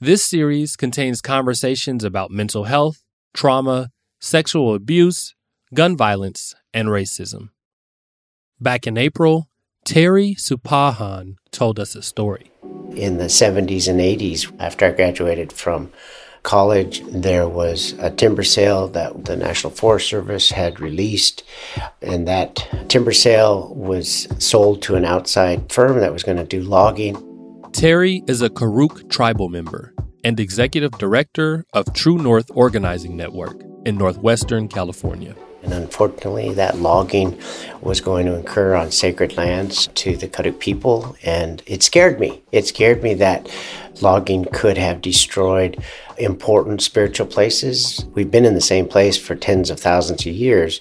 This series contains conversations about mental health, trauma, sexual abuse, gun violence, and racism. Back in April, Terry Supahan told us a story. In the 70s and 80s, after I graduated from college, there was a timber sale that the National Forest Service had released, and that timber sale was sold to an outside firm that was going to do logging. Terry is a Karuk tribal member and executive director of True North Organizing Network in Northwestern California. And unfortunately, that logging was going to occur on sacred lands to the Karuk people, and it scared me. It scared me that logging could have destroyed important spiritual places. We've been in the same place for tens of thousands of years.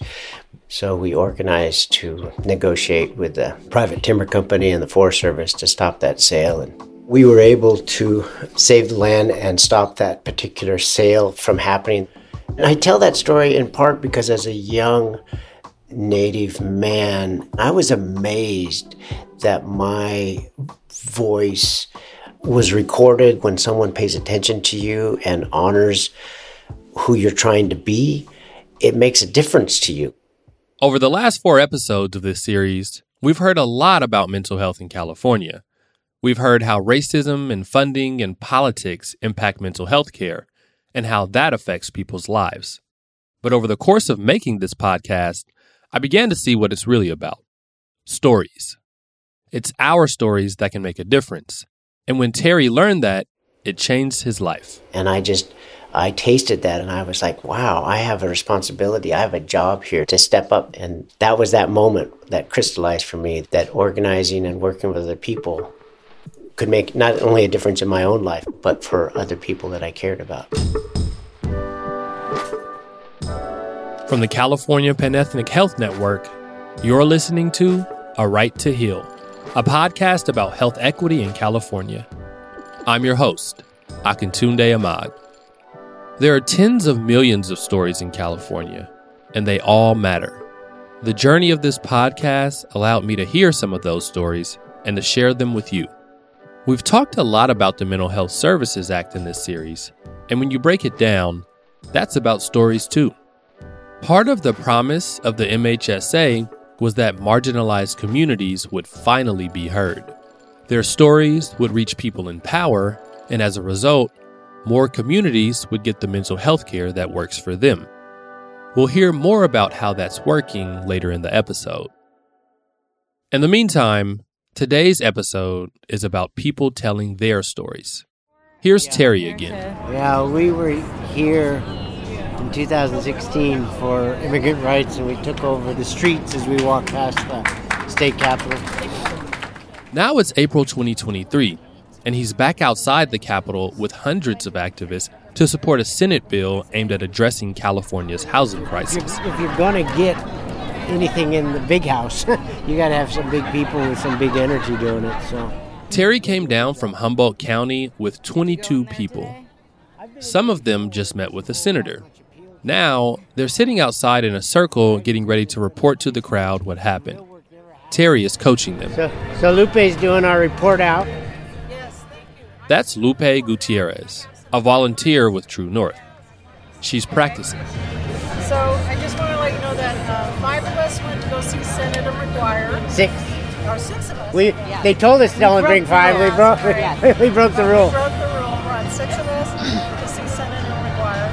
So we organized to negotiate with the private timber company and the Forest Service to stop that sale. And we were able to save the land and stop that particular sale from happening. And I tell that story in part because as a young Native man, I was amazed that my voice was recorded when someone pays attention to you and honors who you're trying to be. It makes a difference to you. Over the last four episodes of this series, we've heard a lot about mental health in California. We've heard how racism and funding and politics impact mental health care and how that affects people's lives. But over the course of making this podcast, I began to see what it's really about stories. It's our stories that can make a difference. And when Terry learned that, it changed his life. And I just, I tasted that and I was like, wow, I have a responsibility. I have a job here to step up. And that was that moment that crystallized for me that organizing and working with other people could make not only a difference in my own life, but for other people that I cared about. From the California Panethnic Health Network, you're listening to A Right to Heal a podcast about health equity in California. I'm your host, Akintunde Ahmad. There are tens of millions of stories in California, and they all matter. The journey of this podcast allowed me to hear some of those stories and to share them with you. We've talked a lot about the Mental Health Services Act in this series, and when you break it down, that's about stories too. Part of the promise of the MHSA was that marginalized communities would finally be heard. Their stories would reach people in power, and as a result, more communities would get the mental health care that works for them. We'll hear more about how that's working later in the episode. In the meantime, today's episode is about people telling their stories. Here's Terry again. Yeah, we were here in 2016 for immigrant rights, and we took over the streets as we walked past the state capitol. Now it's April 2023, and he's back outside the Capitol with hundreds of activists to support a Senate bill aimed at addressing California's housing crisis. If you're, you're going to get anything in the big house, you got to have some big people with some big energy doing it. So. Terry came down from Humboldt County with 22 people. Some of them just met with a senator, now, they're sitting outside in a circle getting ready to report to the crowd what happened. Terry is coaching them. So, so Lupe's doing our report out. That's Lupe Gutierrez, a volunteer with True North. She's practicing. So I just want to let you know that uh, five of us went to go see Senator McGuire. Six. Or six of us. We, yeah. They told us to only bring five. We broke, we, we broke the rule. We broke the rule. Right. Six of us. to see Senator McGuire.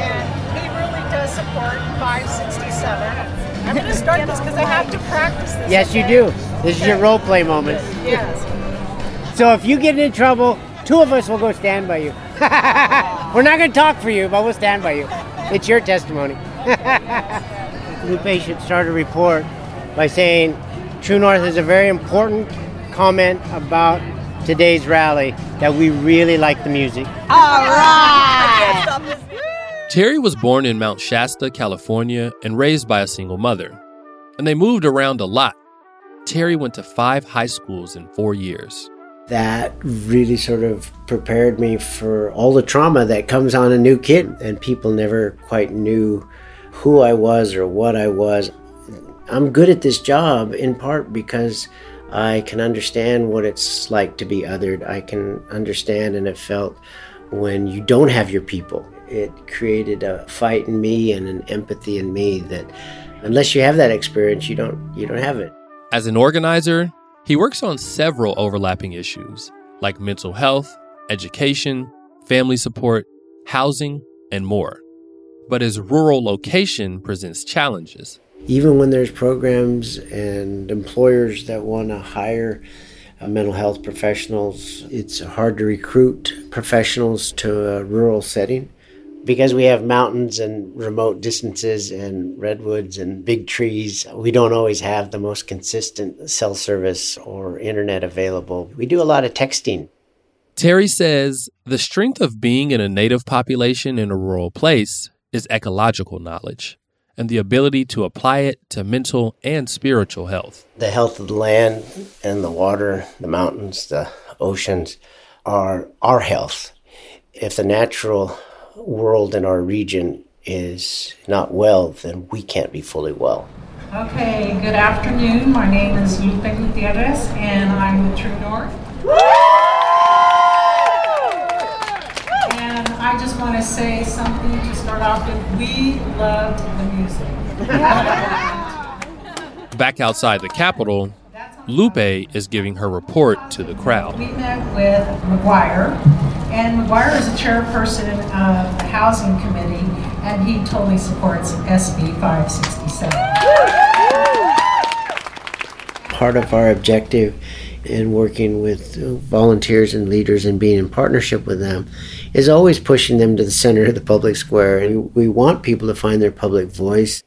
And he really does support 567. I'm going to start this because I have to practice this. Yes, okay? you do. This is your role play moment. Yes. So if you get in trouble, two of us will go stand by you. We're not going to talk for you, but we'll stand by you. It's your testimony. Lupe should start a report by saying True North is a very important comment about today's rally that we really like the music. All right. Terry was born in Mount Shasta, California, and raised by a single mother. And they moved around a lot. Terry went to five high schools in four years. That really sort of prepared me for all the trauma that comes on a new kid, and people never quite knew who I was or what I was. I'm good at this job in part because I can understand what it's like to be othered. I can understand and have felt when you don't have your people. It created a fight in me and an empathy in me that unless you have that experience, you don't you don't have it. As an organizer, he works on several overlapping issues like mental health, education, family support, housing, and more. But his rural location presents challenges even when there's programs and employers that want to hire uh, mental health professionals, it's hard to recruit professionals to a rural setting. Because we have mountains and remote distances and redwoods and big trees, we don't always have the most consistent cell service or internet available. We do a lot of texting. Terry says the strength of being in a native population in a rural place is ecological knowledge and the ability to apply it to mental and spiritual health. The health of the land and the water, the mountains, the oceans are our health. If the natural world in our region is not well, then we can't be fully well. Okay, good afternoon. My name is Lupe Gutierrez, and I'm with True North. I just want to say something to start off with. We loved the music. Back outside the Capitol, Lupe is giving her report to the crowd. We met with McGuire, and McGuire is the chairperson of the Housing Committee, and he totally supports SB 567. Part of our objective in working with volunteers and leaders and being in partnership with them is always pushing them to the center of the public square. And we want people to find their public voice.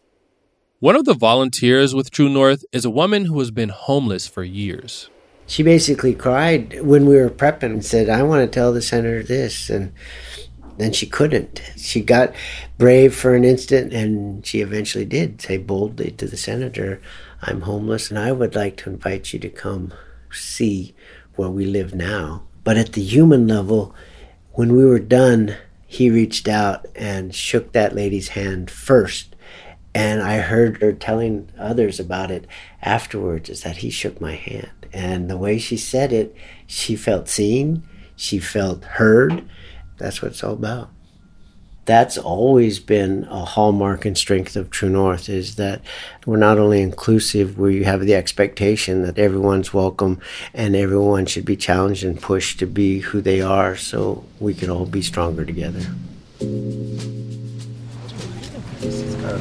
One of the volunteers with True North is a woman who has been homeless for years. She basically cried when we were prepping and said, I want to tell the senator this. And then she couldn't. She got brave for an instant and she eventually did say boldly to the senator, I'm homeless and I would like to invite you to come see where we live now. But at the human level, when we were done, he reached out and shook that lady's hand first. And I heard her telling others about it afterwards is that he shook my hand. And the way she said it, she felt seen, she felt heard. That's what it's all about that's always been a hallmark and strength of True North is that we're not only inclusive, we have the expectation that everyone's welcome and everyone should be challenged and pushed to be who they are so we can all be stronger together.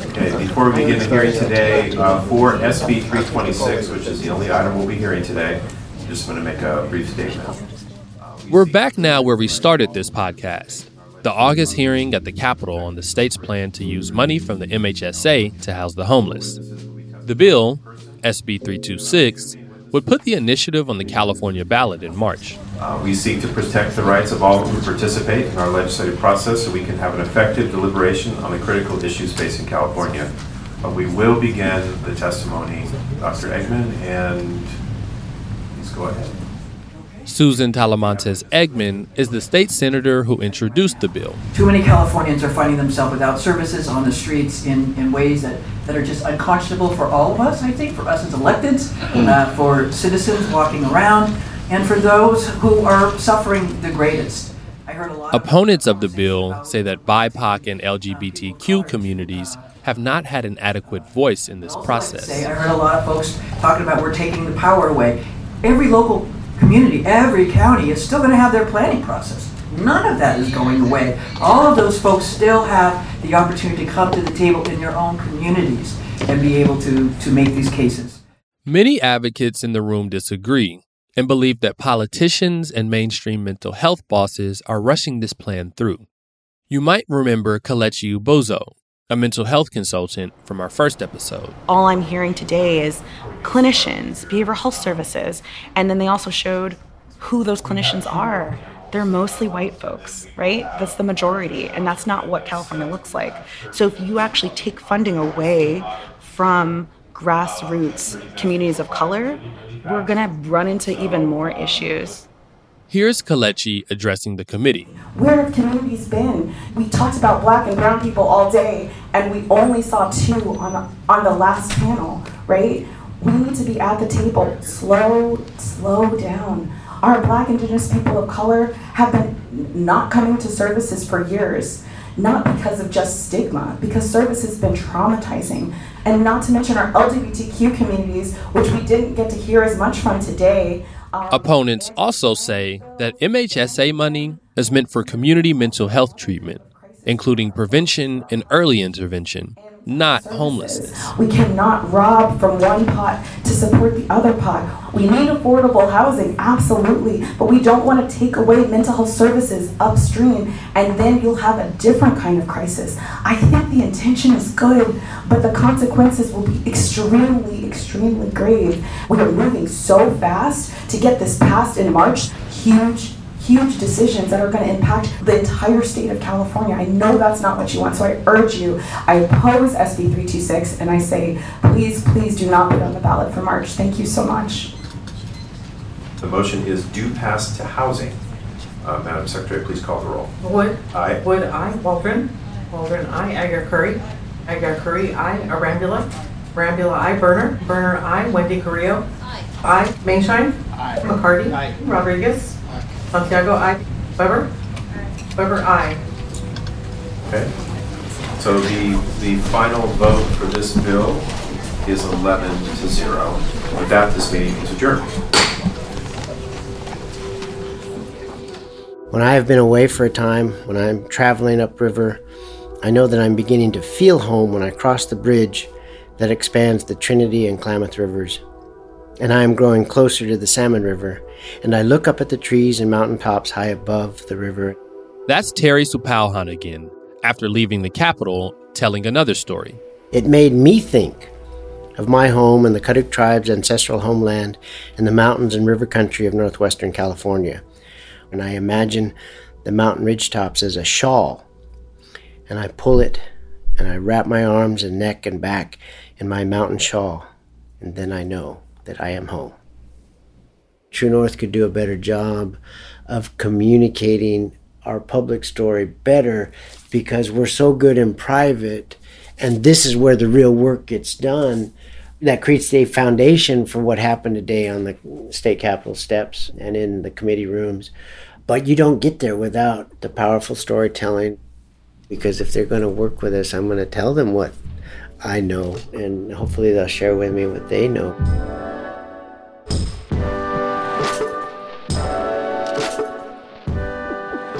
Okay, before we begin the hearing today, uh, for SB 326, which is the only item we'll be hearing today, I'm just want to make a brief statement. We're back now where we started this podcast the August hearing at the Capitol on the state's plan to use money from the MHSA to house the homeless. The bill, SB 326, would put the initiative on the California ballot in March. Uh, we seek to protect the rights of all who participate in our legislative process so we can have an effective deliberation on the critical issues facing California. Uh, we will begin the testimony, Dr. Eggman, and please go ahead. Susan Talamantes Eggman is the state senator who introduced the bill. Too many Californians are finding themselves without services on the streets in, in ways that, that are just unconscionable for all of us, I think, for us as electeds, uh, for citizens walking around, and for those who are suffering the greatest. Opponents of the bill say that BIPOC and LGBTQ communities have not had an adequate voice in this process. I heard a lot of folks talking about we're taking the power away. Every local community, every county is still going to have their planning process. None of that is going away. All of those folks still have the opportunity to come to the table in their own communities and be able to, to make these cases. Many advocates in the room disagree and believe that politicians and mainstream mental health bosses are rushing this plan through. You might remember Kelechi Ubozoh, a mental health consultant from our first episode. All I'm hearing today is clinicians, behavioral health services, and then they also showed who those clinicians are. They're mostly white folks, right? That's the majority, and that's not what California looks like. So if you actually take funding away from grassroots communities of color, we're going to run into even more issues. Here's Kelechi addressing the committee. Where have communities been? We talked about black and brown people all day, and we only saw two on the, on the last panel, right? We need to be at the table. Slow, slow down. Our black indigenous people of color have been not coming to services for years, not because of just stigma, because service has been traumatizing. And not to mention our LGBTQ communities, which we didn't get to hear as much from today. Um, Opponents also say that MHSA money is meant for community mental health treatment, including prevention and early intervention not homelessness. We cannot rob from one pot to support the other pot. We need affordable housing, absolutely, but we don't want to take away mental health services upstream and then you'll have a different kind of crisis. I think the intention is good, but the consequences will be extremely, extremely grave. We are moving so fast to get this passed in March. Huge huge decisions that are going to impact the entire state of California. I know that's not what you want, so I urge you. I oppose SB 326 and I say, please, please do not put on the ballot for March. Thank you so much. The motion is due pass to housing. Uh, Madam Secretary, please call the roll. Wood. Aye. Wood, aye. Waldron. Waldron, aye. Aguiar-Curry. Agar Curry, aye. Arambula. Arambula, aye. Berner. Berner, aye. Wendy Carrillo. Aye. Aye. Maienschein. Aye. McCarty. Aye. Rodriguez. Santiago, aye. Weber? Weber, aye. Okay. So the, the final vote for this bill is 11 to 0. With that, this meeting is adjourned. When I have been away for a time, when I'm traveling upriver, I know that I'm beginning to feel home when I cross the bridge that expands the Trinity and Klamath rivers and I am growing closer to the Salmon River, and I look up at the trees and mountain tops high above the river. That's Terry Supahan again, after leaving the capital, telling another story. It made me think of my home and the Karuk tribe's ancestral homeland in the mountains and river country of northwestern California. And I imagine the mountain ridgetops as a shawl, and I pull it and I wrap my arms and neck and back in my mountain shawl, and then I know that I am home. True North could do a better job of communicating our public story better because we're so good in private and this is where the real work gets done that creates a foundation for what happened today on the state capitol steps and in the committee rooms. But you don't get there without the powerful storytelling because if they're going to work with us i'm going to tell them what i know and hopefully they'll share with me what they know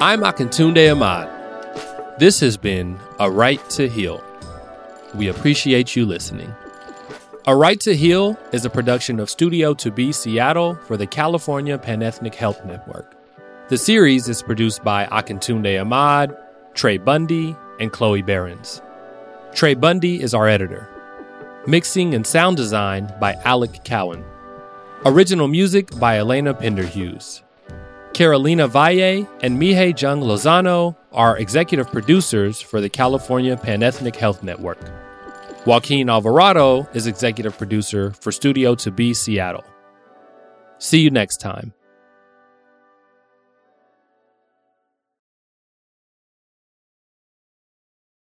I'm Akintunde Ahmad. This has been A Right to Heal. We appreciate you listening. A Right to Heal is a production of Studio to Be Seattle for the California Panethnic Health Network. The series is produced by Akintunde Ahmad, Trey Bundy, and Chloe Behrens. Trey Bundy is our editor. Mixing and sound design by Alec Cowan. Original music by Elena Pinderhughes. Carolina Valle and Mihei Jung Lozano are executive producers for the California Panethnic Health Network. Joaquin Alvarado is executive producer for Studio to Be Seattle. See you next time.